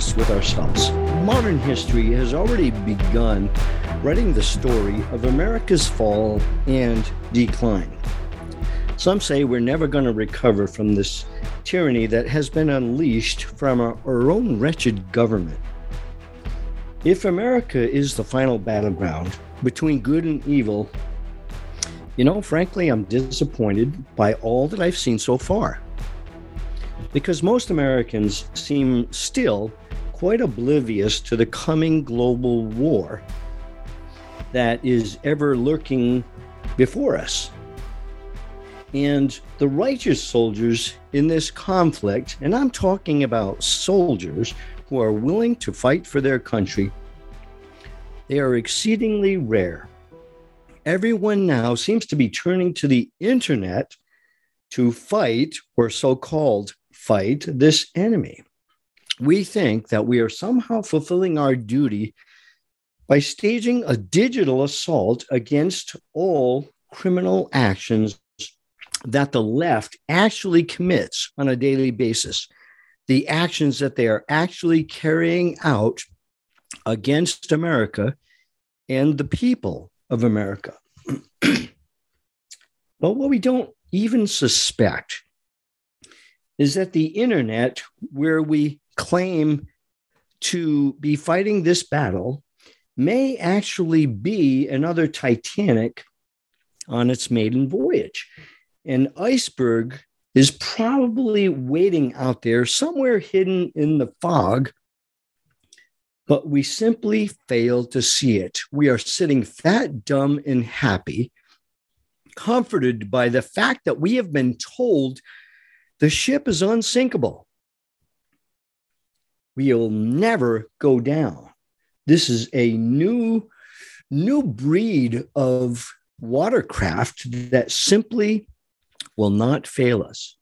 Honest with ourselves. Modern history has already begun writing the story of America's fall and decline. Some say we're never going to recover from this tyranny that has been unleashed from our, our own wretched government. If America is the final battleground between good and evil, you know, frankly, I'm disappointed by all that I've seen so far because most Americans seem still quite oblivious to the coming global war that is ever lurking before us. And the righteous soldiers in this conflict, and I'm talking about soldiers who are willing to fight for their country, they are exceedingly rare. Everyone now seems to be turning to the internet to fight, or so called fight this enemy. We think that we are somehow fulfilling our duty by staging a digital assault against all criminal actions that the left actually commits on a daily basis, the actions that they are actually carrying out against America and the people of America. but what we don't even suspect is that the internet, where we claim to be fighting this battle, may actually be another Titanic on its maiden voyage. An iceberg is probably waiting out there somewhere hidden in the fog, but we simply fail to see it. We are sitting fat, dumb, and happy, comforted by the fact that we have been told the ship is unsinkable. We'll never go down. This is a new, new breed of watercraft that simply will not fail us.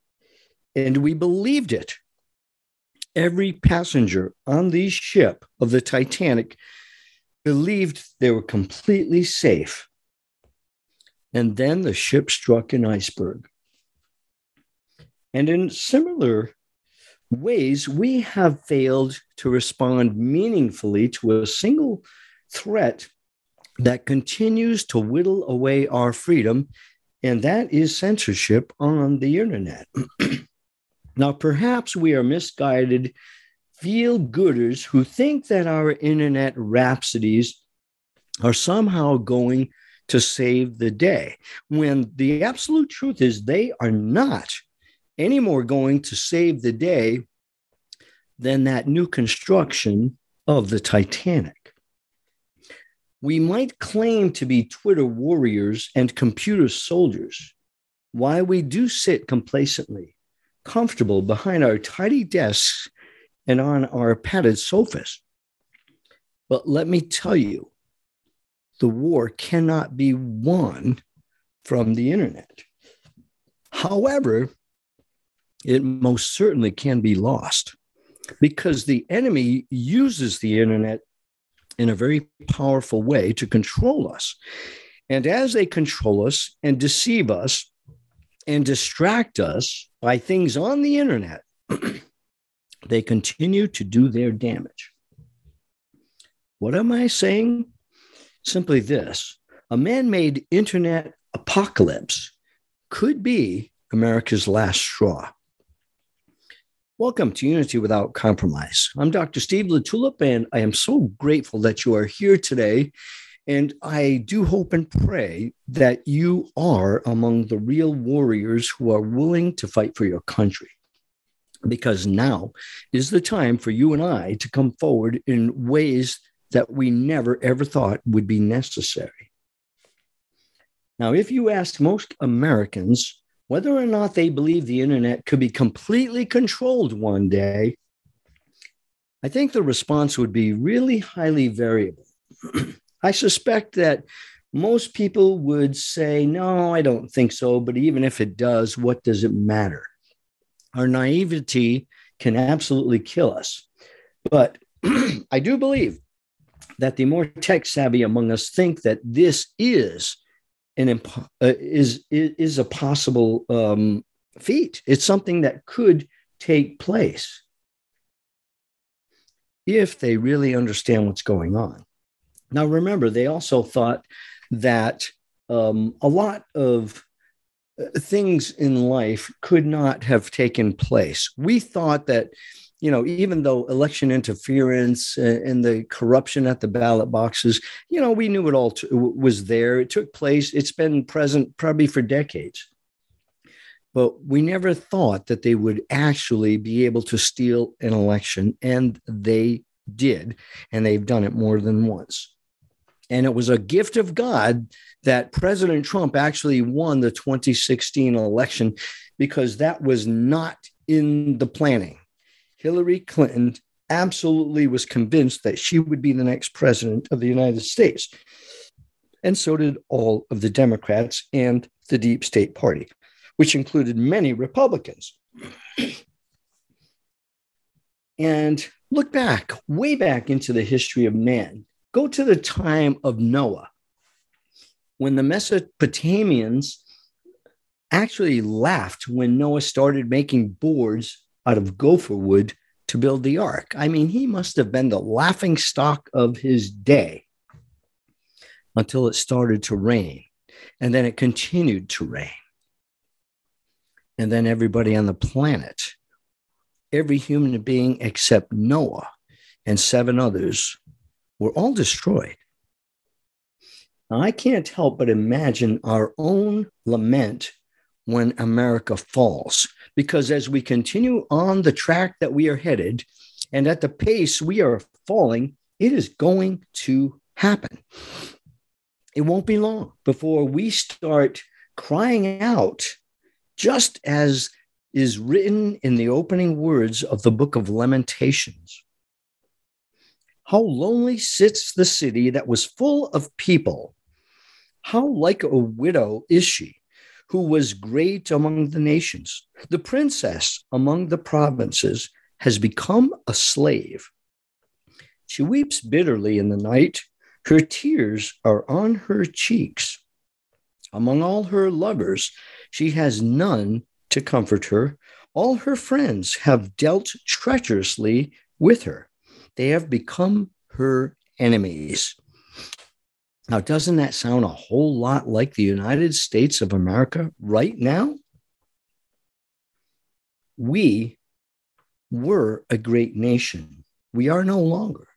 And we believed it. Every passenger on the ship of the Titanic believed they were completely safe. And then the ship struck an iceberg. And in similar ways, we have failed to respond meaningfully to a single threat that continues to whittle away our freedom, and that is censorship on the internet. now, perhaps we are misguided feel gooders who think that our internet rhapsodies are somehow going to save the day, when the absolute truth is they are not any more going to save the day than that new construction of the Titanic. We might claim to be Twitter warriors and computer soldiers. Why we do sit complacently, comfortable behind our tidy desks and on our padded sofas. But let me tell you, the war cannot be won from the internet. However, it most certainly can be lost because the enemy uses the internet in a very powerful way to control us. And as they control us and deceive us and distract us by things on the internet, they continue to do their damage. What am I saying? Simply this a man made internet apocalypse could be America's last straw. Welcome to Unity Without Compromise. I'm Dr. Steve LaTulippe, and I am so grateful that you are here today. And I do hope and pray that you are among the real warriors who are willing to fight for your country. Because now is the time for you and I to come forward in ways that we never ever thought would be necessary. Now, if you ask most Americans whether or not they believe the internet could be completely controlled one day, I think the response would be really highly variable. I suspect that most people would say, No, I don't think so. But even if it does, what does it matter? Our naivety can absolutely kill us. But I do believe that the more tech savvy among us think that this is an imp- uh, is, is a possible um, feat. It's something that could take place. if they really understand what's going on. Now, remember, they also thought that um, a lot of uh, things in life could not have taken place. We thought that, you know, even though election interference uh, and the corruption at the ballot boxes, you know, we knew it all t- was there. It took place. It's been present probably for decades. But we never thought that they would actually be able to steal an election, and they did. And they've done it more than once. And it was a gift of God that President Trump actually won the 2016 election because that was not in the planning. Hillary Clinton absolutely was convinced that she would be the next president of the United States. And so did all of the Democrats and the deep state party, which included many Republicans. and look back, way back into the history of man. Go to the time of Noah, when the Mesopotamians actually laughed when Noah started making boards out of gopher wood to build the ark. I mean, he must have been the laughing stock of his day until it started to rain. And then it continued to rain. And then everybody on the planet, every human being except Noah and seven others, were all destroyed. Now, I can't help but imagine our own lament when America falls, because as we continue on the track that we are headed and at the pace we are falling, it is going to happen. It won't be long before we start crying out, just as is written in the opening words of the book of Lamentations. How lonely sits the city that was full of people. How like a widow is she, who was great among the nations. The princess among the provinces has become a slave. She weeps bitterly in the night. Her tears are on her cheeks. Among all her lovers, she has none to comfort her. All her friends have dealt treacherously with her. They have become her enemies. Now, doesn't that sound a whole lot like the United States of America right now? We were a great nation. We are no longer.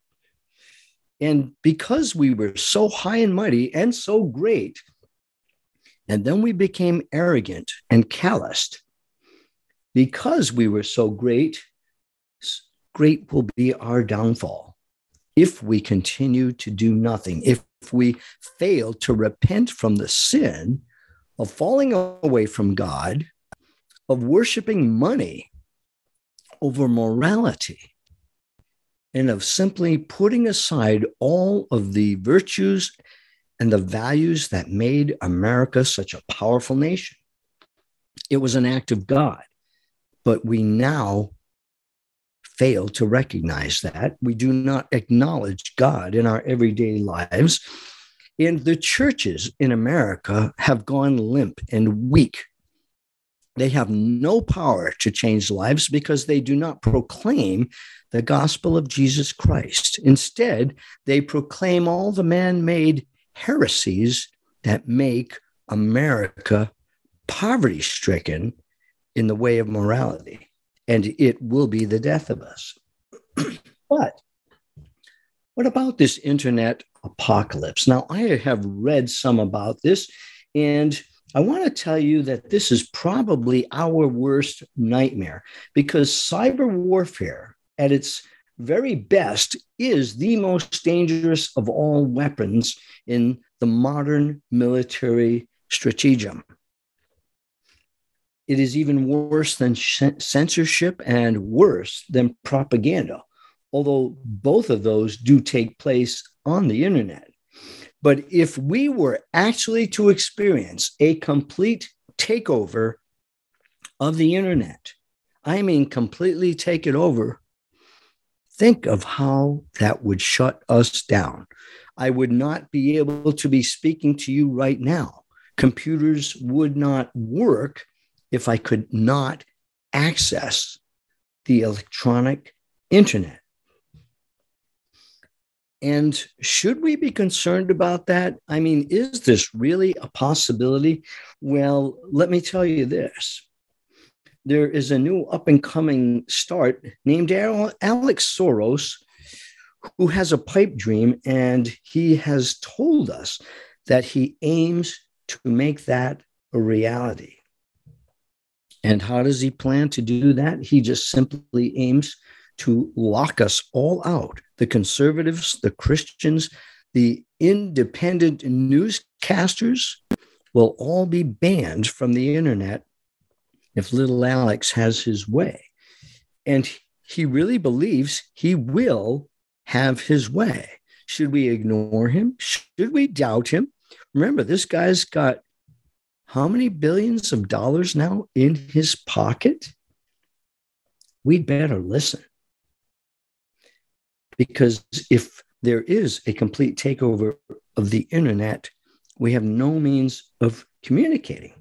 And because we were so high and mighty and so great, and then we became arrogant and calloused, because we were so great, great will be our downfall if we continue to do nothing, if we fail to repent from the sin of falling away from God, of worshiping money over morality, and of simply putting aside all of the virtues and the values that made America such a powerful nation. It was an act of God, but we now fail to recognize that. We do not acknowledge God in our everyday lives. And the churches in America have gone limp and weak. They have no power to change lives because they do not proclaim the gospel of Jesus Christ. Instead, they proclaim all the man made heresies that make America poverty stricken in the way of morality and it will be the death of us. but what about this internet apocalypse? Now, I have read some about this, and I want to tell you that this is probably our worst nightmare because cyber warfare at its very best is the most dangerous of all weapons in the modern military stratagem. It is even worse than censorship and worse than propaganda, although both of those do take place on the internet. But if we were actually to experience a complete takeover of the internet, I mean, completely take it over, think of how that would shut us down. I would not be able to be speaking to you right now. Computers would not work if I could not access the electronic internet. And should we be concerned about that? I mean, is this really a possibility? Well, let me tell you this. There is a new up and coming start named Alex Soros, who has a pipe dream, and he has told us that he aims to make that a reality. And how does he plan to do that? He just simply aims to lock us all out the conservatives, the Christians, the independent newscasters will all be banned from the internet if little Alex has his way. And he really believes he will have his way. Should we ignore him? Should we doubt him? Remember, this guy's got how many billions of dollars now in his pocket? We'd better listen. Because if there is a complete takeover of the internet, we have no means of communicating.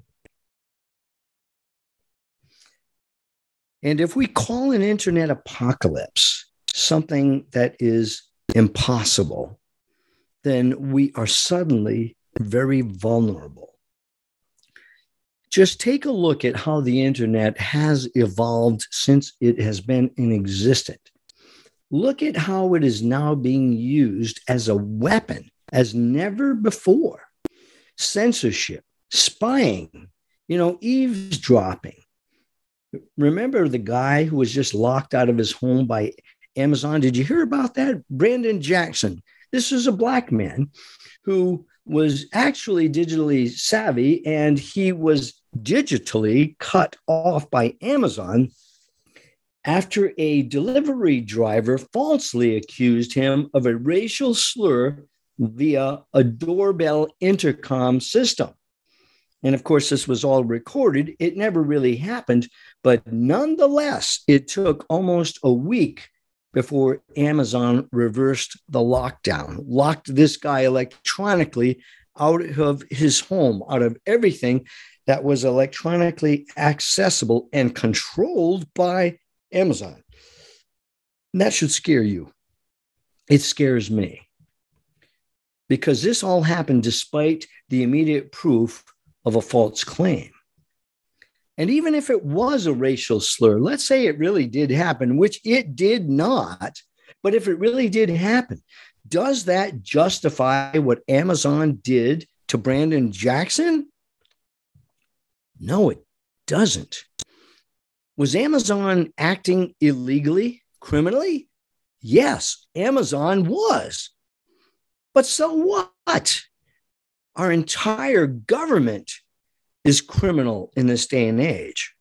And if we call an internet apocalypse something that is impossible, then we are suddenly very vulnerable. Just take a look at how the internet has evolved since it has been in existence. Look at how it is now being used as a weapon as never before. Censorship, spying, you know, eavesdropping. Remember the guy who was just locked out of his home by Amazon? Did you hear about that? Brandon Jackson. This is a black man who was actually digitally savvy and he was digitally cut off by Amazon after a delivery driver falsely accused him of a racial slur via a doorbell intercom system. And of course, this was all recorded. It never really happened, but nonetheless, it took almost a week before Amazon reversed the lockdown, locked this guy electronically out of his home, out of everything that was electronically accessible and controlled by Amazon. And that should scare you. It scares me because this all happened despite the immediate proof of a false claim. And even if it was a racial slur, let's say it really did happen, which it did not, but if it really did happen, does that justify what Amazon did to Brandon Jackson? No, it doesn't. Was Amazon acting illegally, criminally? Yes, Amazon was. But so what? Our entire government is criminal in this day and age.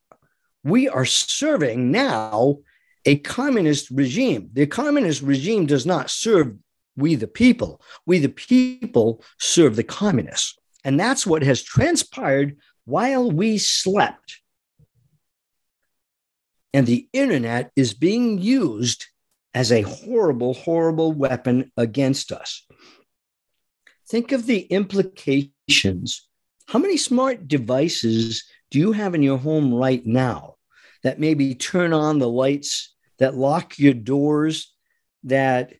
We are serving now a communist regime. The communist regime does not serve we, the people. We, the people, serve the communists. And that's what has transpired while we slept. And the internet is being used as a horrible, horrible weapon against us. Think of the implications. How many smart devices do you have in your home right now that maybe turn on the lights, that lock your doors, that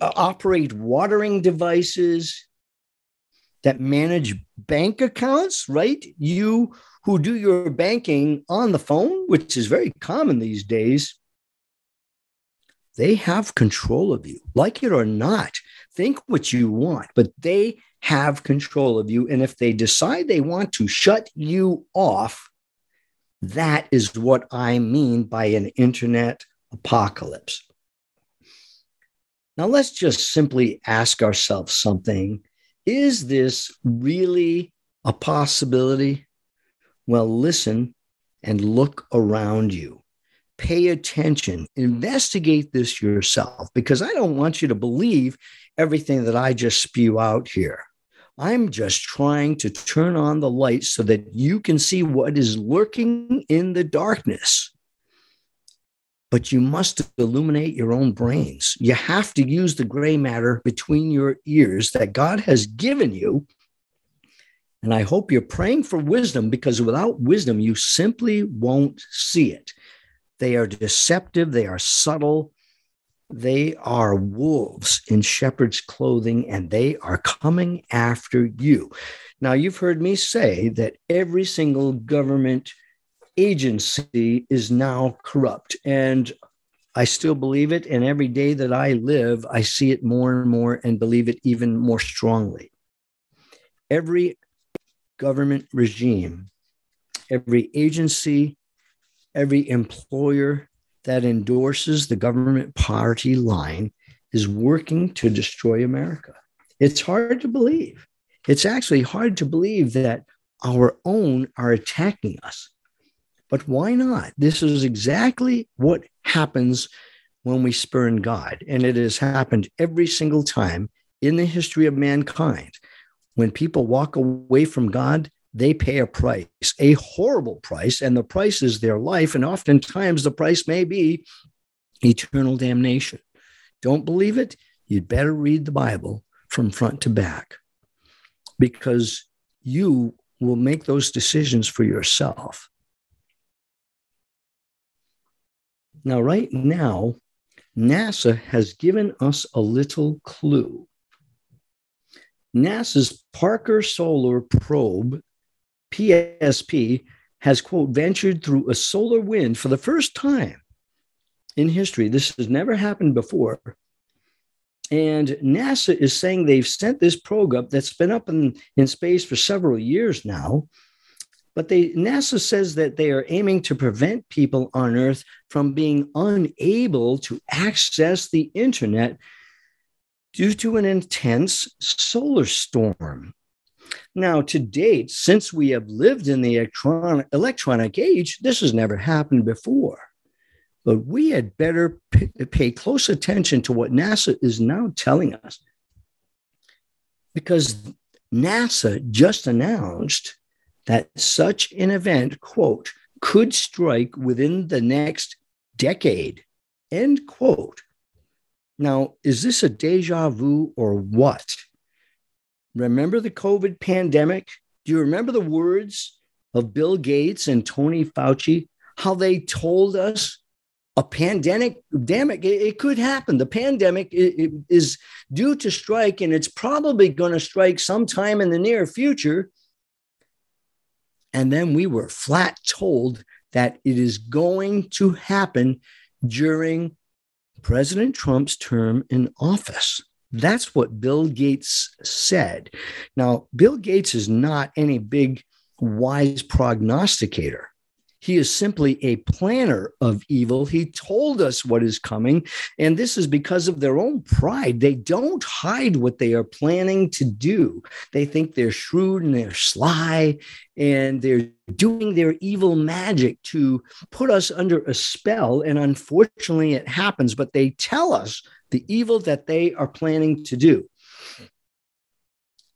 operate watering devices, that manage bank accounts, right? You who do your banking on the phone, which is very common these days, they have control of you, like it or not. Think what you want, but they have control of you. And if they decide they want to shut you off, that is what I mean by an internet apocalypse. Now, let's just simply ask ourselves something Is this really a possibility? Well, listen and look around you. Pay attention, investigate this yourself, because I don't want you to believe everything that I just spew out here. I'm just trying to turn on the light so that you can see what is lurking in the darkness but you must illuminate your own brains. You have to use the gray matter between your ears that God has given you. And I hope you're praying for wisdom because without wisdom, you simply won't see it. They are deceptive, they are subtle, they are wolves in shepherd's clothing and they are coming after you. Now, you've heard me say that every single government agency is now corrupt. And I still believe it. And every day that I live, I see it more and more and believe it even more strongly. Every government regime, every agency, every employer that endorses the government party line is working to destroy America. It's hard to believe. It's actually hard to believe that our own are attacking us. But why not? This is exactly what happens when we spurn God. And it has happened every single time in the history of mankind. When people walk away from God, they pay a price, a horrible price, and the price is their life. And oftentimes the price may be eternal damnation. Don't believe it? You'd better read the Bible from front to back because you will make those decisions for yourself. Now, right now, NASA has given us a little clue. NASA's Parker Solar Probe, PSP, has, quote, ventured through a solar wind for the first time in history. This has never happened before. And NASA is saying they've sent this probe up that's been up in, in space for several years now but they NASA says that they are aiming to prevent people on Earth from being unable to access the internet due to an intense solar storm. Now, to date, since we have lived in the electronic, electronic age, this has never happened before. But we had better pay close attention to what NASA is now telling us. Because NASA just announced that such an event, quote, could strike within the next decade, end quote. Now, is this a deja vu or what? Remember the COVID pandemic? Do you remember the words of Bill Gates and Tony Fauci? How they told us a pandemic, damn it, it could happen. The pandemic is due to strike, and it's probably going to strike sometime in the near future. And then we were flat told that it is going to happen during President Trump's term in office. That's what Bill Gates said. Now, Bill Gates is not any big wise prognosticator. He is simply a planner of evil. He told us what is coming. And this is because of their own pride. They don't hide what they are planning to do. They think they're shrewd and they're sly and they're doing their evil magic to put us under a spell. And unfortunately, it happens, but they tell us the evil that they are planning to do.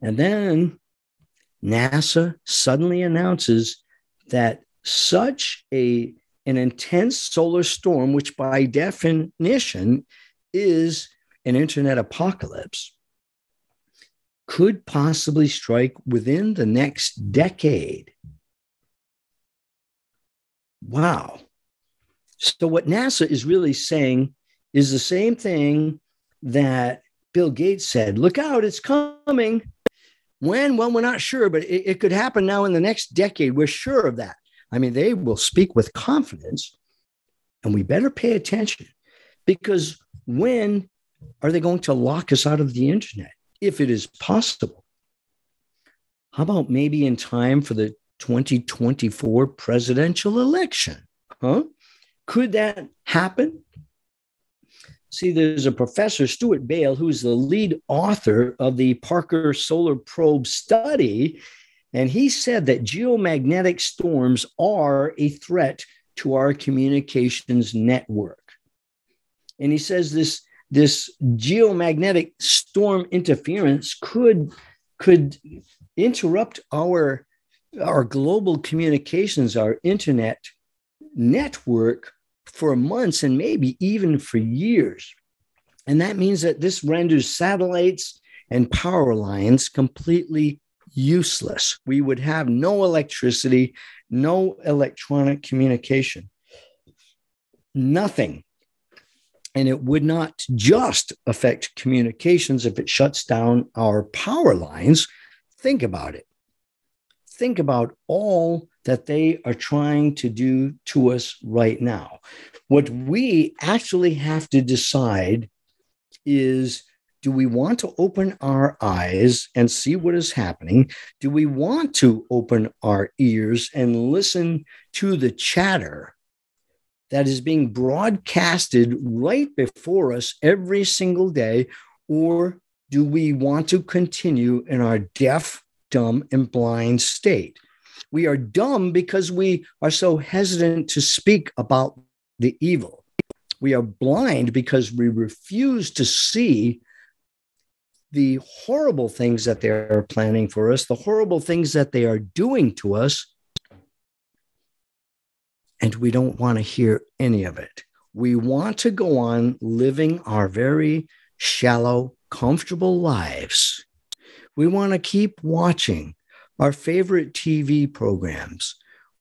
And then NASA suddenly announces that such a an intense solar storm, which by definition is an internet apocalypse, could possibly strike within the next decade. Wow. So, what NASA is really saying is the same thing that Bill Gates said look out, it's coming. When? Well, we're not sure, but it, it could happen now in the next decade. We're sure of that. I mean, they will speak with confidence, and we better pay attention because when are they going to lock us out of the internet if it is possible? How about maybe in time for the 2024 presidential election? Huh? Could that happen? See, there's a professor, Stuart Bale, who's the lead author of the Parker Solar Probe study. And he said that geomagnetic storms are a threat to our communications network. And he says this, this geomagnetic storm interference could, could interrupt our, our global communications, our internet network for months and maybe even for years. And that means that this renders satellites and power lines completely useless. We would have no electricity, no electronic communication, nothing. And it would not just affect communications if it shuts down our power lines. Think about it. Think about all that they are trying to do to us right now. What we actually have to decide is do we want to open our eyes and see what is happening? Do we want to open our ears and listen to the chatter that is being broadcasted right before us every single day? Or do we want to continue in our deaf, dumb, and blind state? We are dumb because we are so hesitant to speak about the evil. We are blind because we refuse to see the horrible things that they're planning for us, the horrible things that they are doing to us. And we don't want to hear any of it. We want to go on living our very shallow, comfortable lives. We want to keep watching our favorite TV programs.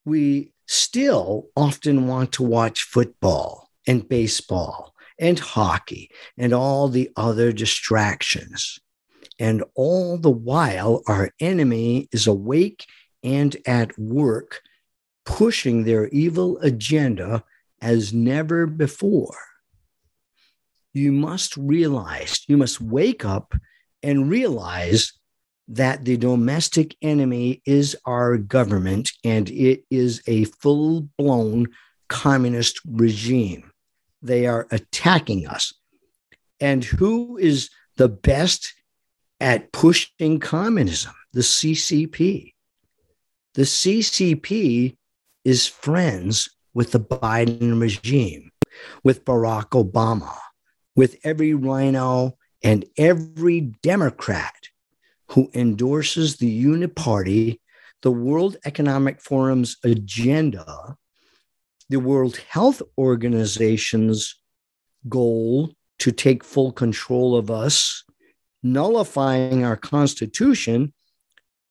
We still often want to watch football and baseball and hockey and all the other distractions. And all the while, our enemy is awake and at work, pushing their evil agenda as never before. You must realize, you must wake up and realize that the domestic enemy is our government and it is a full blown communist regime. They are attacking us. And who is the best at pushing communism? The CCP. The CCP is friends with the Biden regime, with Barack Obama, with every RINO and every Democrat who endorses the Uniparty, the World Economic Forum's agenda, the World Health Organization's goal to take full control of us, nullifying our Constitution,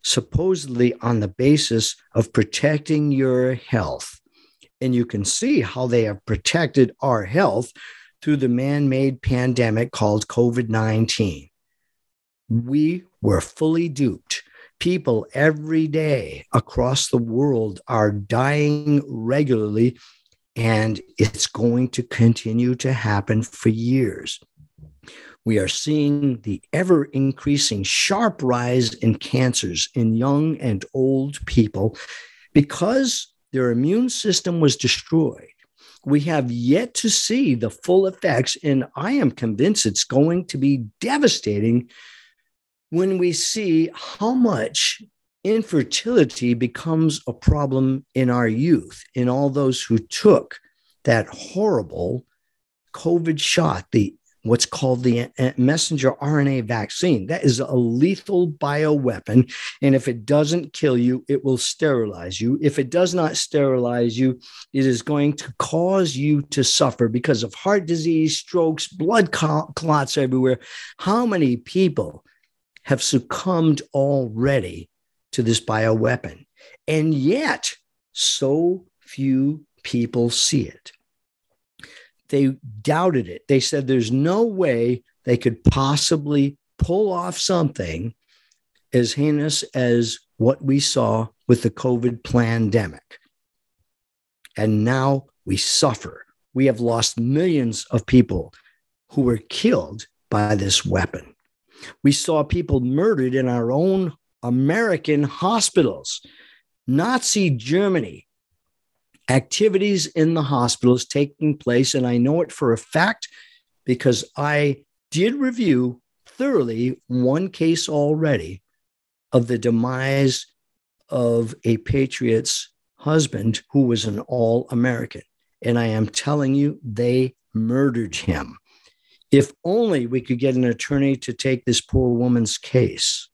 supposedly on the basis of protecting your health. And you can see how they have protected our health through the man made pandemic called COVID 19. We were fully duped. People every day across the world are dying regularly, and it's going to continue to happen for years. We are seeing the ever increasing sharp rise in cancers in young and old people because their immune system was destroyed. We have yet to see the full effects, and I am convinced it's going to be devastating when we see how much infertility becomes a problem in our youth, in all those who took that horrible COVID shot, the what's called the uh, messenger RNA vaccine. That is a lethal bioweapon. And if it doesn't kill you, it will sterilize you. If it does not sterilize you, it is going to cause you to suffer because of heart disease, strokes, blood clots everywhere. How many people have succumbed already to this bioweapon. And yet, so few people see it. They doubted it. They said there's no way they could possibly pull off something as heinous as what we saw with the COVID pandemic. And now we suffer. We have lost millions of people who were killed by this weapon. We saw people murdered in our own American hospitals. Nazi Germany, activities in the hospitals taking place. And I know it for a fact because I did review thoroughly one case already of the demise of a patriot's husband who was an all American. And I am telling you, they murdered him. If only we could get an attorney to take this poor woman's case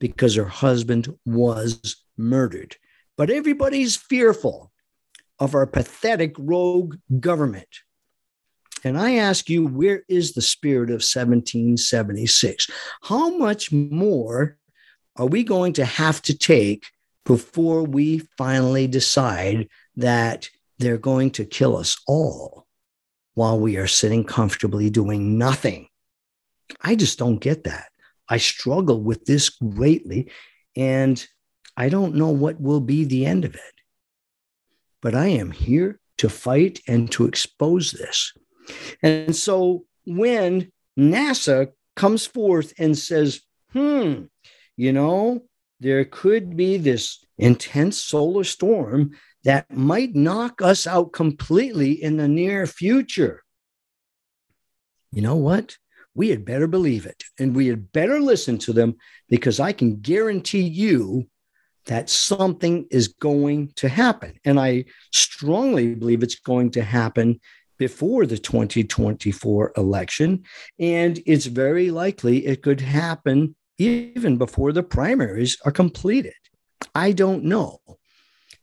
because her husband was murdered. But everybody's fearful of our pathetic rogue government. And I ask you, where is the spirit of 1776? How much more are we going to have to take before we finally decide that they're going to kill us all? while we are sitting comfortably doing nothing. I just don't get that. I struggle with this greatly, and I don't know what will be the end of it. But I am here to fight and to expose this. And so when NASA comes forth and says, hmm, you know, there could be this intense solar storm that might knock us out completely in the near future. You know what? We had better believe it and we had better listen to them because I can guarantee you that something is going to happen. And I strongly believe it's going to happen before the 2024 election. And it's very likely it could happen even before the primaries are completed. I don't know.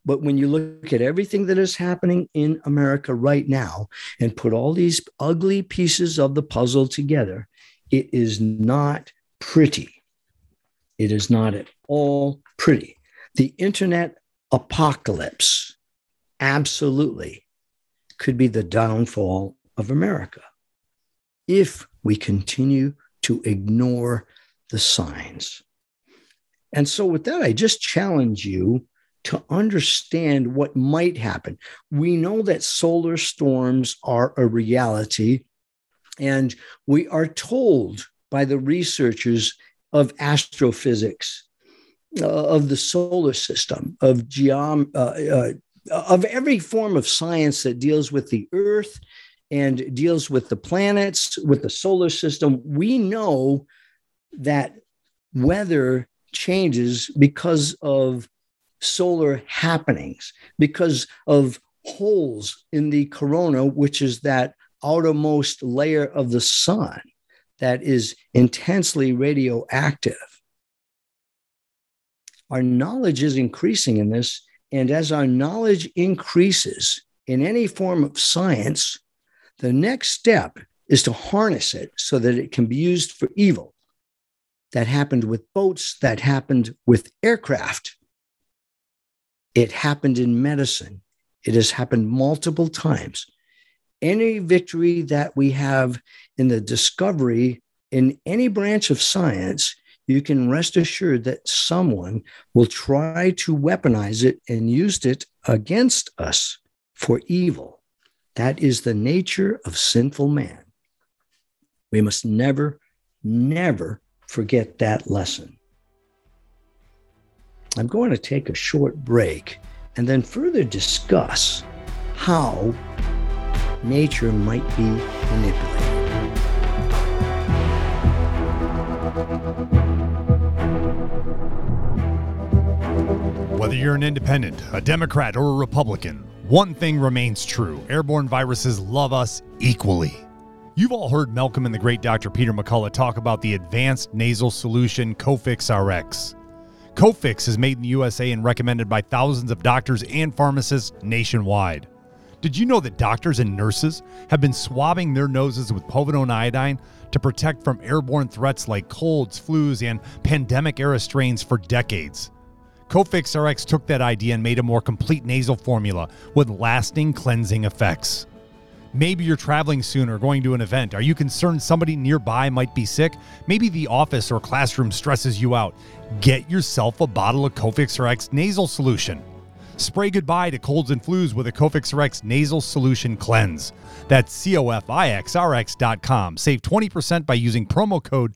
But when you look at everything that is happening in America right now and put all these ugly pieces of the puzzle together, it is not pretty. It is not at all pretty. The internet apocalypse absolutely could be the downfall of America if we continue to ignore the signs. And so, with that, I just challenge you to understand what might happen. We know that solar storms are a reality, and we are told by the researchers of astrophysics, of the solar system, of geom, uh, uh, of every form of science that deals with the Earth and deals with the planets, with the solar system. We know that weather changes because of solar happenings, because of holes in the corona, which is that outermost layer of the sun that is intensely radioactive. Our knowledge is increasing in this. And as our knowledge increases in any form of science, the next step is to harness it so that it can be used for evil. That happened with boats, that happened with aircraft. It happened in medicine. It has happened multiple times. Any victory that we have in the discovery in any branch of science, you can rest assured that someone will try to weaponize it and use it against us for evil. That is the nature of sinful man. We must never, never forget that lesson. I'm going to take a short break and then further discuss how nature might be manipulated. Whether you're an independent, a Democrat, or a Republican, one thing remains true airborne viruses love us equally. You've all heard Malcolm and the great Dr. Peter McCullough talk about the advanced nasal solution Cofix RX. Cofix is made in the USA and recommended by thousands of doctors and pharmacists nationwide. Did you know that doctors and nurses have been swabbing their noses with povidone iodine to protect from airborne threats like colds, flus, and pandemic era strains for decades? Cofix RX took that idea and made a more complete nasal formula with lasting cleansing effects. Maybe you're traveling soon or going to an event. Are you concerned somebody nearby might be sick? Maybe the office or classroom stresses you out. Get yourself a bottle of Cofix RX nasal solution. Spray goodbye to colds and flus with a Cofix RX nasal solution cleanse. That's cofixrx.com. Save 20% by using promo code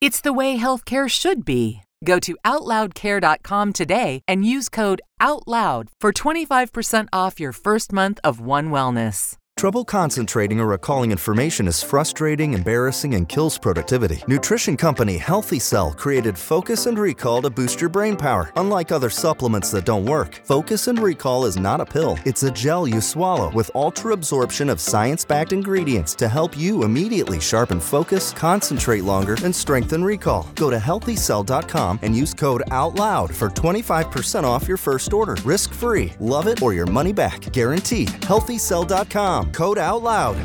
It's the way healthcare should be. Go to OutLoudCare.com today and use code OUTLOUD for 25% off your first month of One Wellness. Trouble concentrating or recalling information is frustrating, embarrassing, and kills productivity. Nutrition company Healthy Cell created Focus and Recall to boost your brain power. Unlike other supplements that don't work, Focus and Recall is not a pill, it's a gel you swallow with ultra absorption of science backed ingredients to help you immediately sharpen focus, concentrate longer, and strengthen recall. Go to healthycell.com and use code OUTLOUD for 25% off your first order. Risk free. Love it or your money back. Guaranteed. Healthycell.com. Code out loud.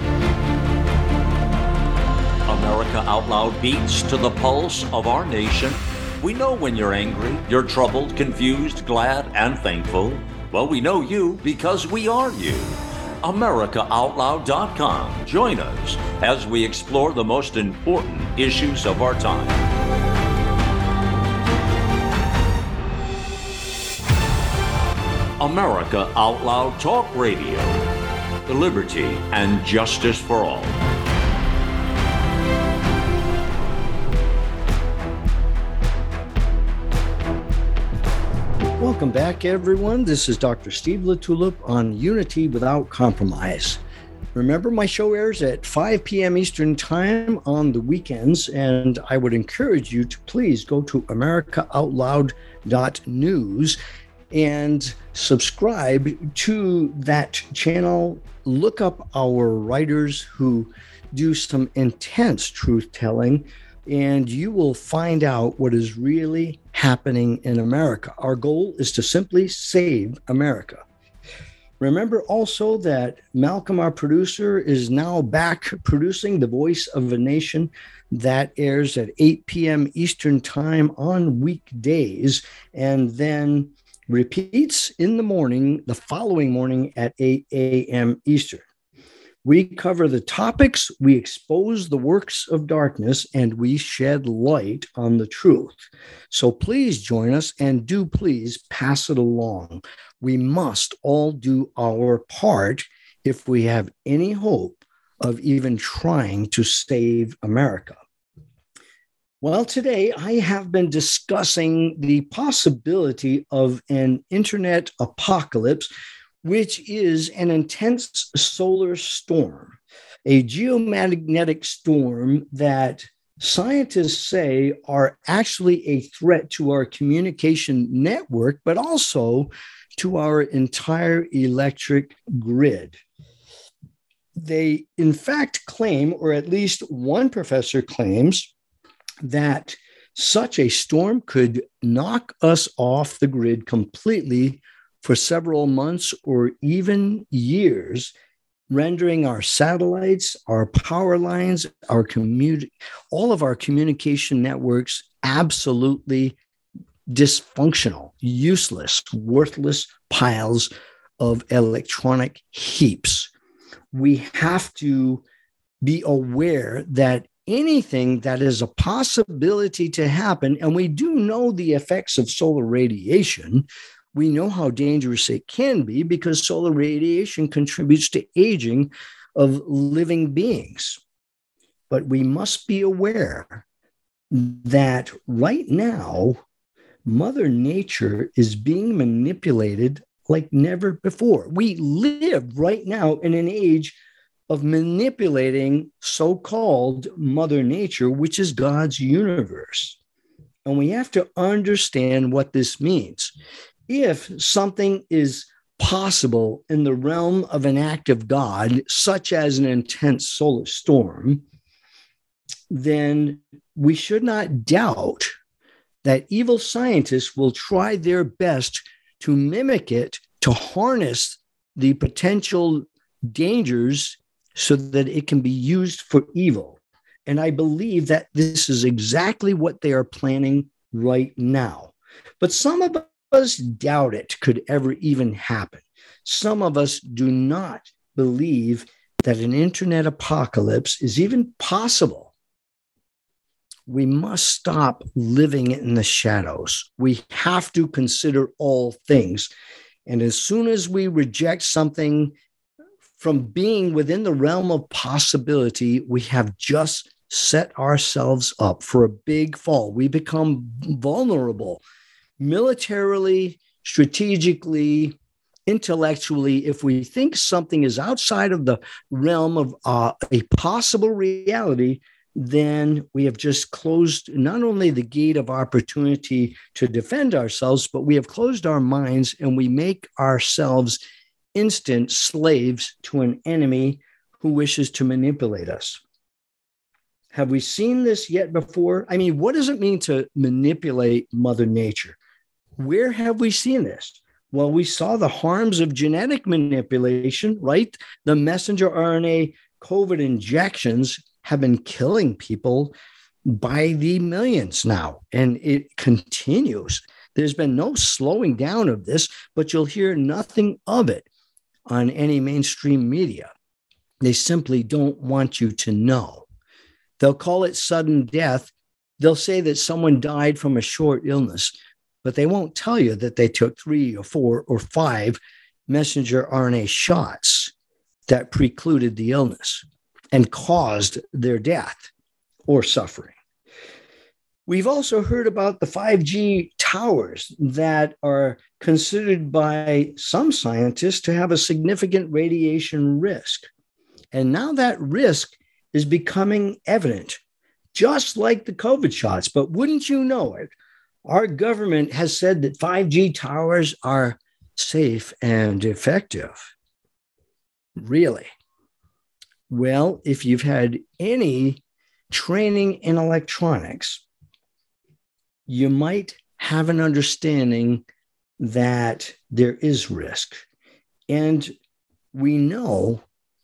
America Out Loud beats to the pulse of our nation. We know when you're angry, you're troubled, confused, glad, and thankful. Well, we know you because we are you. AmericaOutloud.com. Join us as we explore the most important issues of our time. America Out Loud Talk Radio. The liberty and justice for all. Welcome back, everyone. This is Dr. Steve LaTulippe on Unity Without Compromise. Remember, my show airs at 5 p.m. Eastern Time on the weekends, and I would encourage you to please go to AmericaOutloud.news and subscribe to that channel. Look up our writers who do some intense truth telling, and you will find out what is really happening in America. Our goal is to simply save America. Remember also that Malcolm, our producer, is now back producing The Voice of a Nation that airs at 8 p.m. Eastern Time on weekdays and then repeats in the morning, the following morning at 8 a.m. Eastern. We cover the topics, we expose the works of darkness, and we shed light on the truth. So please join us and do please pass it along. We must all do our part if we have any hope of even trying to save America. Well, today I have been discussing the possibility of an internet apocalypse which is an intense solar storm, a geomagnetic storm that scientists say are actually a threat to our communication network, but also to our entire electric grid. They, in fact, claim, or at least one professor claims, that such a storm could knock us off the grid completely for several months or even years, rendering our satellites, our power lines, our community, all of our communication networks absolutely dysfunctional, useless, worthless piles of electronic heaps. We have to be aware that anything that is a possibility to happen, and we do know the effects of solar radiation, we know how dangerous it can be because solar radiation contributes to aging of living beings. But we must be aware that right now, Mother Nature is being manipulated like never before. We live right now in an age of manipulating so called Mother Nature, which is God's universe. And we have to understand what this means if something is possible in the realm of an act of God, such as an intense solar storm, then we should not doubt that evil scientists will try their best to mimic it, to harness the potential dangers so that it can be used for evil. And I believe that this is exactly what they are planning right now. But some of us doubt it could ever even happen. Some of us do not believe that an internet apocalypse is even possible. We must stop living in the shadows. We have to consider all things. And as soon as we reject something from being within the realm of possibility, we have just set ourselves up for a big fall. We become vulnerable militarily, strategically, intellectually, if we think something is outside of the realm of uh, a possible reality, then we have just closed not only the gate of opportunity to defend ourselves, but we have closed our minds and we make ourselves instant slaves to an enemy who wishes to manipulate us. Have we seen this yet before? I mean, what does it mean to manipulate Mother Nature? Where have we seen this? Well, we saw the harms of genetic manipulation, right? The messenger RNA COVID injections have been killing people by the millions now, and it continues. There's been no slowing down of this, but you'll hear nothing of it on any mainstream media. They simply don't want you to know. They'll call it sudden death. They'll say that someone died from a short illness, but they won't tell you that they took three or four or five messenger RNA shots that precluded the illness and caused their death or suffering. We've also heard about the 5G towers that are considered by some scientists to have a significant radiation risk. And now that risk is becoming evident, just like the COVID shots. But wouldn't you know it? Our government has said that 5G towers are safe and effective. Really? Well, if you've had any training in electronics, you might have an understanding that there is risk. And we know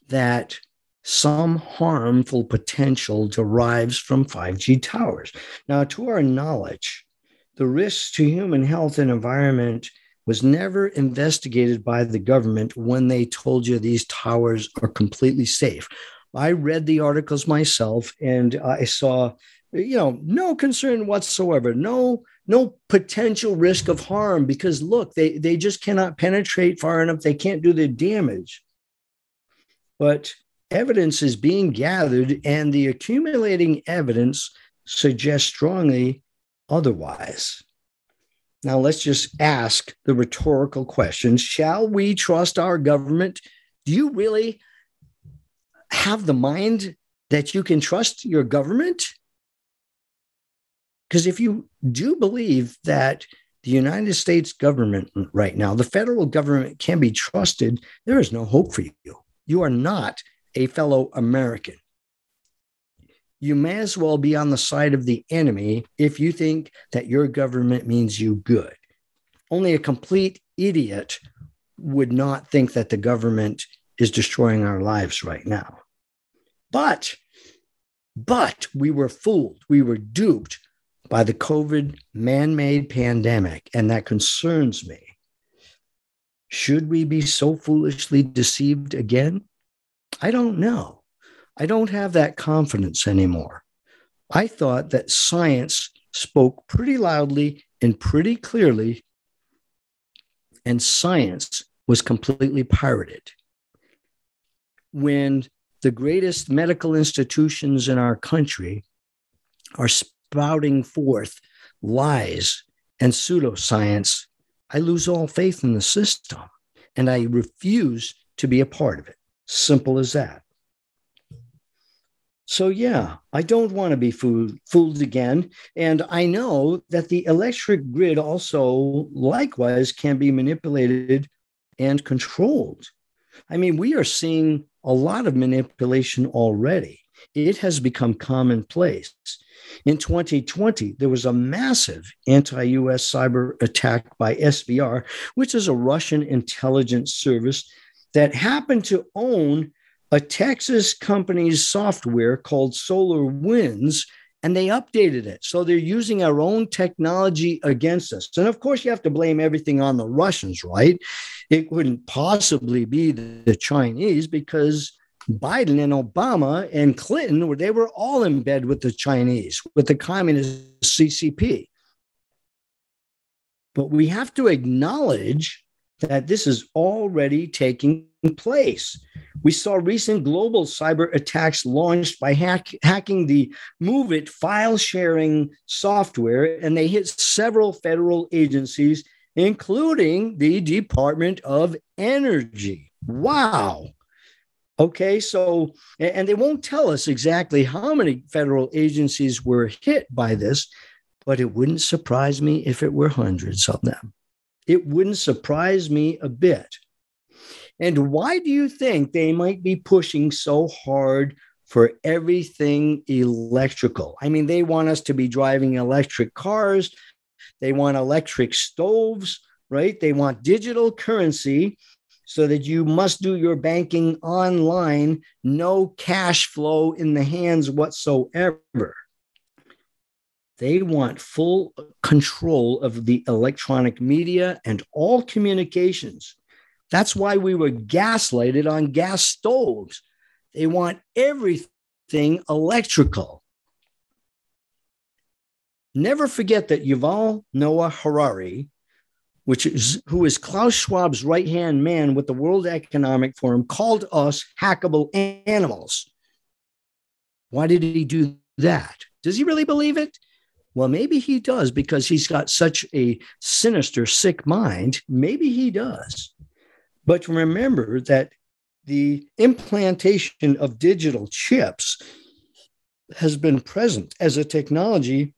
that some harmful potential derives from 5G towers. Now, to our knowledge, the risks to human health and environment was never investigated by the government when they told you these towers are completely safe. I read the articles myself and I saw you know no concern whatsoever no no potential risk of harm because look they they just cannot penetrate far enough they can't do the damage but evidence is being gathered and the accumulating evidence suggests strongly otherwise now, let's just ask the rhetorical questions. Shall we trust our government? Do you really have the mind that you can trust your government? Because if you do believe that the United States government right now, the federal government can be trusted, there is no hope for you. You are not a fellow American you may as well be on the side of the enemy if you think that your government means you good. Only a complete idiot would not think that the government is destroying our lives right now. But, but we were fooled, we were duped by the COVID man made pandemic, and that concerns me. Should we be so foolishly deceived again? I don't know. I don't have that confidence anymore. I thought that science spoke pretty loudly and pretty clearly, and science was completely pirated. When the greatest medical institutions in our country are spouting forth lies and pseudoscience, I lose all faith in the system and I refuse to be a part of it. Simple as that. So, yeah, I don't want to be fooled, fooled again. And I know that the electric grid also, likewise, can be manipulated and controlled. I mean, we are seeing a lot of manipulation already. It has become commonplace. In 2020, there was a massive anti US cyber attack by SVR, which is a Russian intelligence service that happened to own a Texas company's software called Solar Winds, and they updated it. So they're using our own technology against us. And of course, you have to blame everything on the Russians, right? It wouldn't possibly be the Chinese because Biden and Obama and Clinton, where they were all in bed with the Chinese, with the communist CCP. But we have to acknowledge that this is already taking place. We saw recent global cyber attacks launched by hack, hacking the MOVEit file sharing software, and they hit several federal agencies, including the Department of Energy. Wow. Okay, so, and they won't tell us exactly how many federal agencies were hit by this, but it wouldn't surprise me if it were hundreds of them. It wouldn't surprise me a bit. And why do you think they might be pushing so hard for everything electrical? I mean, they want us to be driving electric cars, they want electric stoves, right? They want digital currency so that you must do your banking online, no cash flow in the hands whatsoever. They want full control of the electronic media and all communications. That's why we were gaslighted on gas stoves. They want everything electrical. Never forget that Yuval Noah Harari which is who is Klaus Schwab's right hand man with the World Economic Forum, called us hackable animals. Why did he do that? Does he really believe it? Well, maybe he does because he's got such a sinister, sick mind. Maybe he does. But remember that the implantation of digital chips has been present as a technology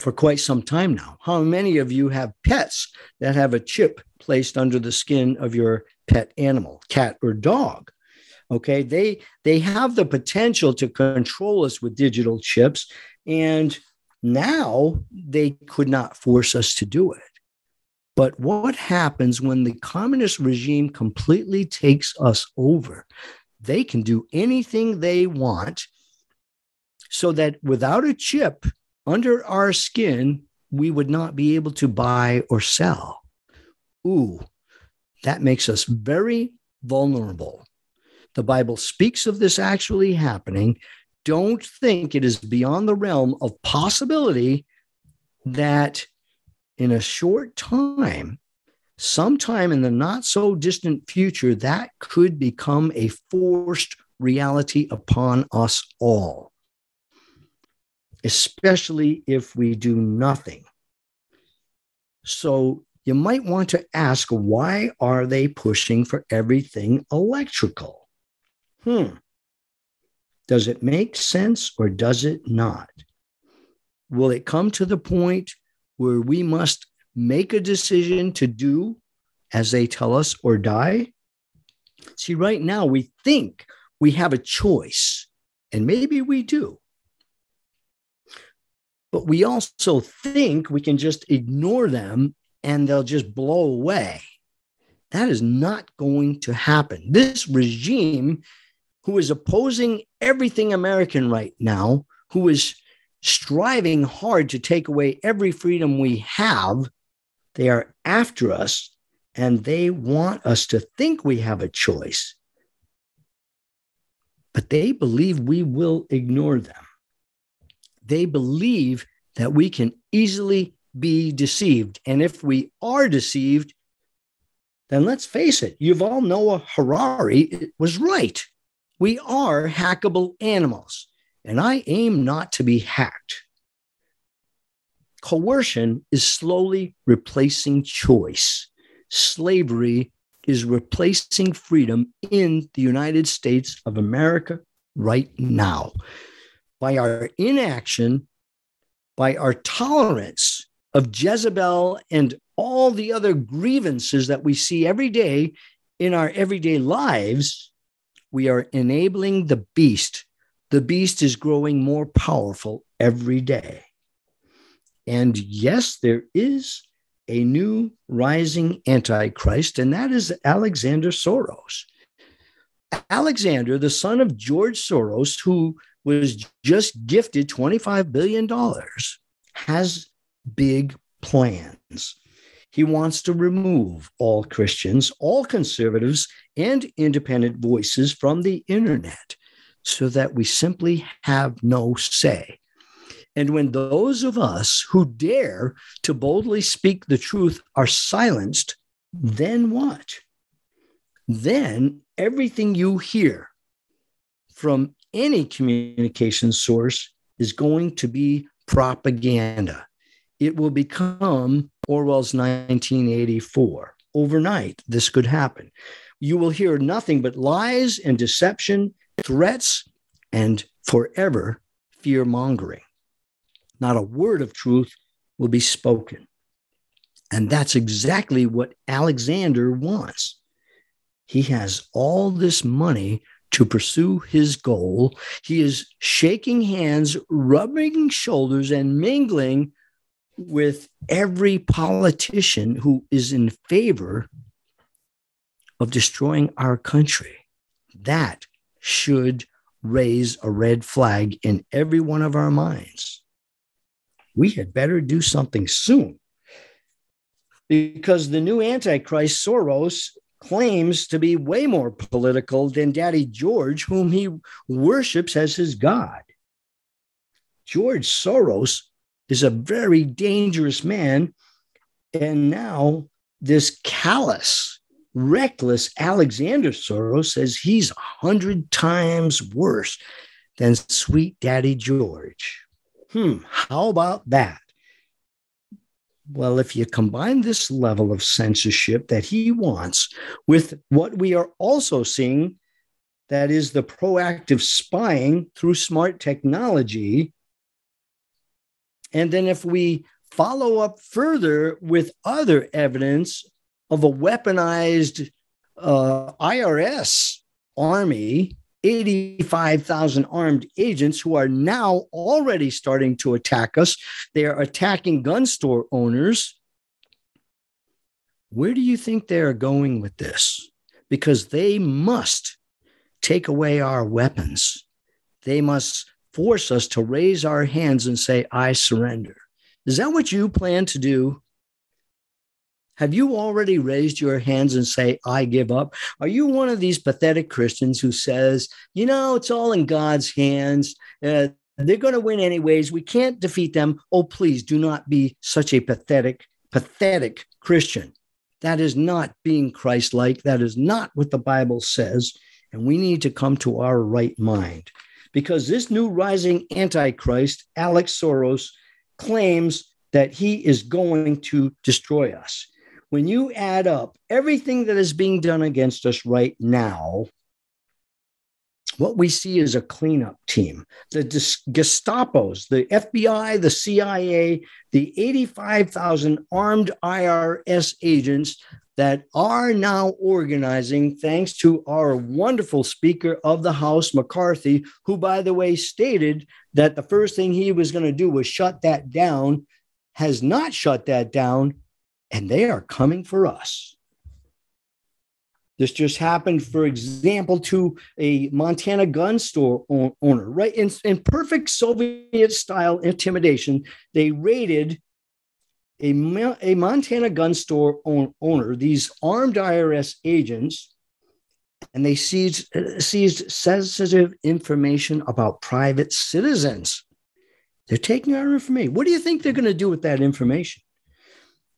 for quite some time now. How many of you have pets that have a chip placed under the skin of your pet animal, cat or dog? Okay, they they have the potential to control us with digital chips and now they could not force us to do it. But what happens when the communist regime completely takes us over? They can do anything they want so that without a chip, under our skin, we would not be able to buy or sell. Ooh, that makes us very vulnerable. The Bible speaks of this actually happening. Don't think it is beyond the realm of possibility that in a short time, sometime in the not so distant future, that could become a forced reality upon us all especially if we do nothing. So you might want to ask why are they pushing for everything electrical? Hmm. Does it make sense or does it not? Will it come to the point where we must make a decision to do as they tell us or die? See, right now we think we have a choice, and maybe we do. But we also think we can just ignore them and they'll just blow away. That is not going to happen. This regime, who is opposing everything American right now, who is striving hard to take away every freedom we have, they are after us and they want us to think we have a choice. But they believe we will ignore them they believe that we can easily be deceived. And if we are deceived, then let's face it, Yuval Noah Harari was right. We are hackable animals, and I aim not to be hacked. Coercion is slowly replacing choice. Slavery is replacing freedom in the United States of America right now by our inaction, by our tolerance of Jezebel and all the other grievances that we see every day in our everyday lives, we are enabling the beast. The beast is growing more powerful every day. And yes, there is a new rising antichrist, and that is Alexander Soros. Alexander, the son of George Soros, who was just gifted $25 billion, has big plans. He wants to remove all Christians, all conservatives, and independent voices from the internet so that we simply have no say. And when those of us who dare to boldly speak the truth are silenced, then what? Then everything you hear from any communication source is going to be propaganda. It will become Orwell's 1984. Overnight, this could happen. You will hear nothing but lies and deception, threats, and forever fear mongering. Not a word of truth will be spoken. And that's exactly what Alexander wants. He has all this money to pursue his goal. He is shaking hands, rubbing shoulders, and mingling with every politician who is in favor of destroying our country. That should raise a red flag in every one of our minds. We had better do something soon because the new Antichrist, Soros, claims to be way more political than Daddy George, whom he worships as his God. George Soros is a very dangerous man. And now, this callous, reckless Alexander Soros says he's a hundred times worse than sweet Daddy George. Hmm, how about that? Well, if you combine this level of censorship that he wants with what we are also seeing, that is the proactive spying through smart technology, and then if we follow up further with other evidence of a weaponized uh, IRS army 85,000 armed agents who are now already starting to attack us. They are attacking gun store owners. Where do you think they are going with this? Because they must take away our weapons. They must force us to raise our hands and say, I surrender. Is that what you plan to do? Have you already raised your hands and say, I give up? Are you one of these pathetic Christians who says, you know, it's all in God's hands? Uh, they're going to win anyways. We can't defeat them. Oh, please do not be such a pathetic, pathetic Christian. That is not being Christ like. That is not what the Bible says. And we need to come to our right mind because this new rising Antichrist, Alex Soros, claims that he is going to destroy us when you add up everything that is being done against us right now, what we see is a cleanup team. The Gestapos, the FBI, the CIA, the 85,000 armed IRS agents that are now organizing, thanks to our wonderful Speaker of the House, McCarthy, who, by the way, stated that the first thing he was going to do was shut that down, has not shut that down and they are coming for us. This just happened, for example, to a Montana gun store owner, right? In, in perfect Soviet style intimidation, they raided a, a Montana gun store owner, these armed IRS agents, and they seized, seized sensitive information about private citizens. They're taking our information. What do you think they're going to do with that information?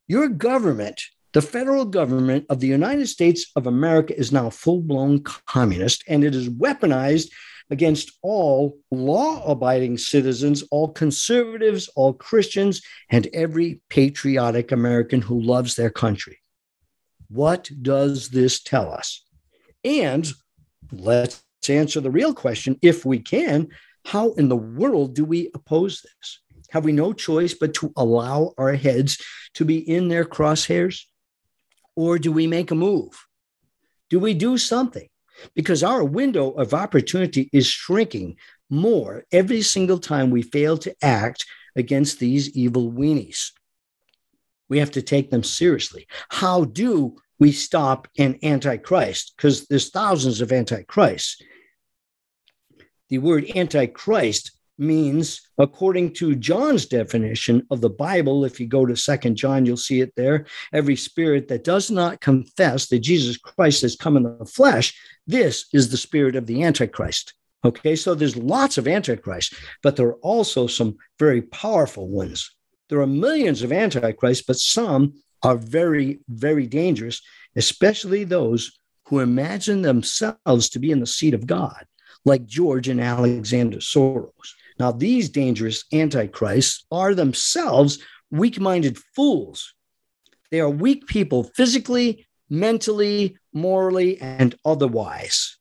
Your government, the federal government of the United States of America, is now full blown communist and it is weaponized against all law abiding citizens, all conservatives, all Christians, and every patriotic American who loves their country. What does this tell us? And let's answer the real question, if we can how in the world do we oppose this? Have we no choice but to allow our heads to be in their crosshairs? Or do we make a move? Do we do something? Because our window of opportunity is shrinking more every single time we fail to act against these evil weenies. We have to take them seriously. How do we stop an antichrist? Because there's thousands of antichrists. The word antichrist means according to john's definition of the bible if you go to second john you'll see it there every spirit that does not confess that jesus christ has come in the flesh this is the spirit of the antichrist. Okay so there's lots of antichrist but there are also some very powerful ones. There are millions of antichrists but some are very very dangerous especially those who imagine themselves to be in the seat of god like george and alexander soros now, these dangerous antichrists are themselves weak minded fools They are weak people physically, mentally, morally, and otherwise.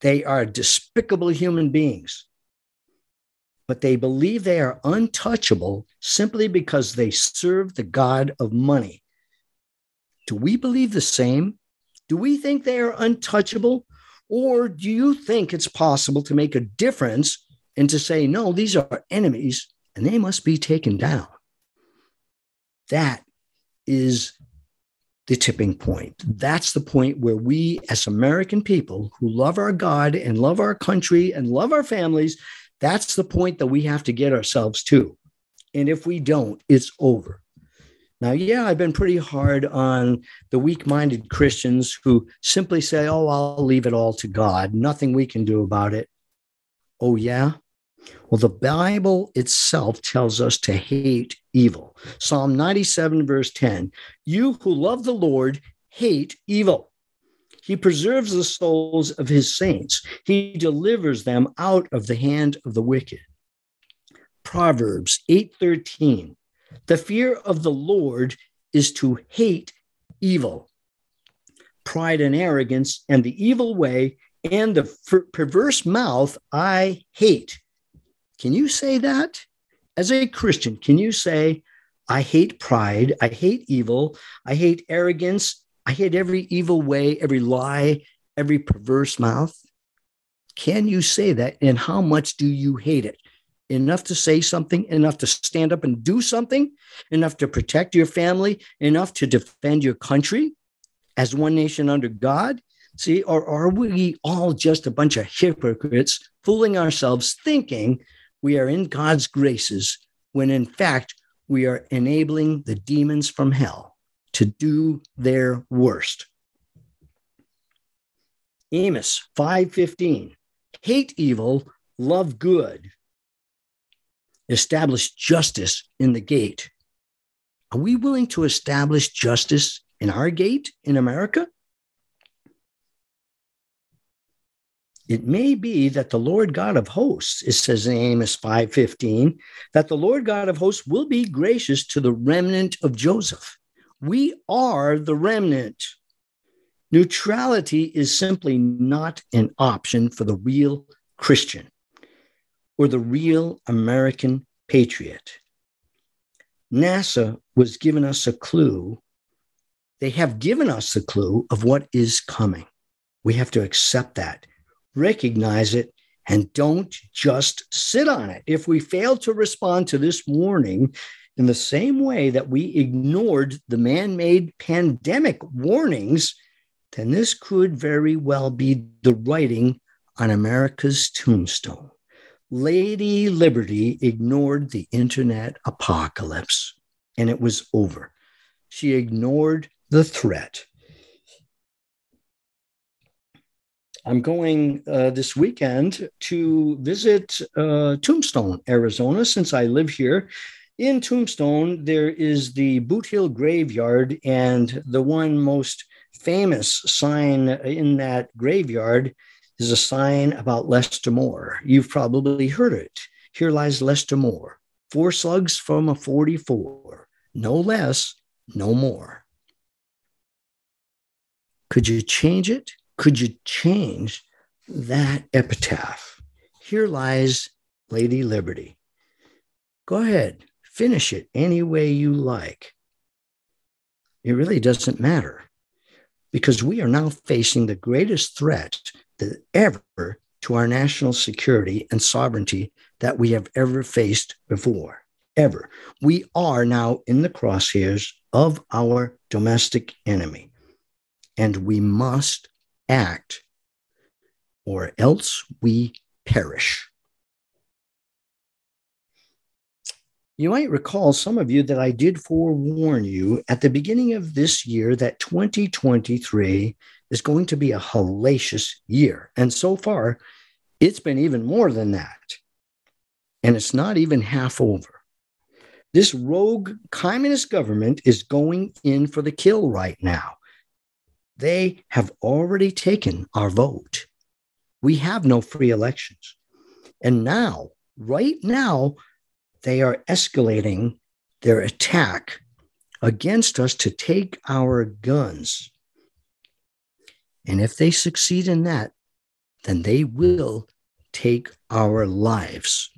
They are despicable human beings. But they believe they are untouchable simply because they serve the God of money. Do we believe the same? Do we think they are untouchable? Or do you think it's possible to make a difference and to say, no, these are enemies and they must be taken down? That is the tipping point. That's the point where we, as American people who love our God and love our country and love our families, that's the point that we have to get ourselves to. And if we don't, it's over. Now, yeah, I've been pretty hard on the weak minded Christians who simply say, oh, I'll leave it all to God, nothing we can do about it. Oh, yeah? Well, the Bible itself tells us to hate evil. Psalm 97, verse 10 You who love the Lord hate evil. He preserves the souls of his saints, he delivers them out of the hand of the wicked. Proverbs 8:13 The fear of the Lord is to hate evil. Pride and arrogance and the evil way and the perverse mouth I hate. Can you say that? As a Christian, can you say, I hate pride, I hate evil, I hate arrogance, I hate every evil way, every lie, every perverse mouth? Can you say that? And how much do you hate it? Enough to say something, enough to stand up and do something, enough to protect your family, enough to defend your country as one nation under God? See, or are we all just a bunch of hypocrites fooling ourselves thinking we are in God's graces when in fact we are enabling the demons from hell to do their worst. Amos 5:15 Hate evil, love good. Establish justice in the gate. Are we willing to establish justice in our gate in America? It may be that the Lord God of hosts, it says in Amos 5:15, that the Lord God of hosts will be gracious to the remnant of Joseph. We are the remnant. Neutrality is simply not an option for the real Christian or the real American patriot. NASA was giving us a clue. They have given us the clue of what is coming. We have to accept that recognize it, and don't just sit on it. If we fail to respond to this warning in the same way that we ignored the man made pandemic warnings, then this could very well be the writing on America's tombstone. Lady Liberty ignored the internet apocalypse and it was over. She ignored the threat. I'm going uh, this weekend to visit uh, Tombstone, Arizona, since I live here. In Tombstone, there is the Boot Hill Graveyard, and the one most famous sign in that graveyard is a sign about Lester Moore. You've probably heard it. Here lies Lester Moore, four slugs from a 44, no less, no more. Could you change it? Could you change that epitaph? Here lies Lady Liberty. Go ahead, finish it any way you like. It really doesn't matter because we are now facing the greatest threat that ever to our national security and sovereignty that we have ever faced before. Ever. We are now in the crosshairs of our domestic enemy, and we must act, or else we perish. You might recall, some of you, that I did forewarn you at the beginning of this year that 2023 is going to be a hellacious year. And so far, it's been even more than that. And it's not even half over. This rogue communist government is going in for the kill right now. They have already taken our vote. We have no free elections. And now, right now, they are escalating their attack against us to take our guns. And if they succeed in that, then they will take our lives.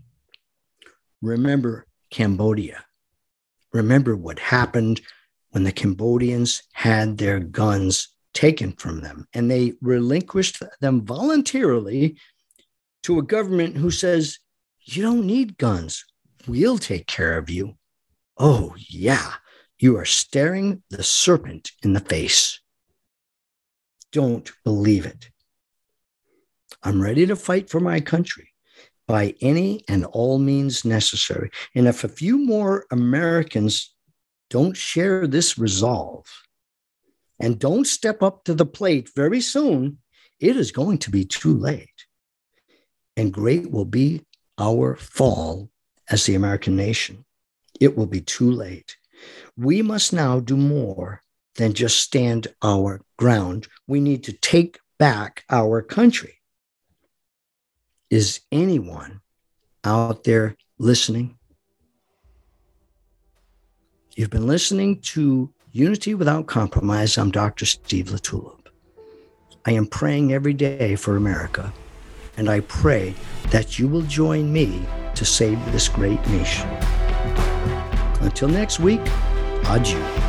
Remember Cambodia. Remember what happened when the Cambodians had their guns taken from them and they relinquished them voluntarily to a government who says, You don't need guns. We'll take care of you. Oh, yeah, you are staring the serpent in the face. Don't believe it. I'm ready to fight for my country by any and all means necessary. And if a few more Americans don't share this resolve and don't step up to the plate very soon, it is going to be too late. And great will be our fall as the American nation. It will be too late. We must now do more than just stand our ground. We need to take back our country. Is anyone out there listening? You've been listening to Unity Without Compromise. I'm Dr. Steve LaTulippe. I am praying every day for America, and I pray that you will join me to save this great nation. Until next week, adieu.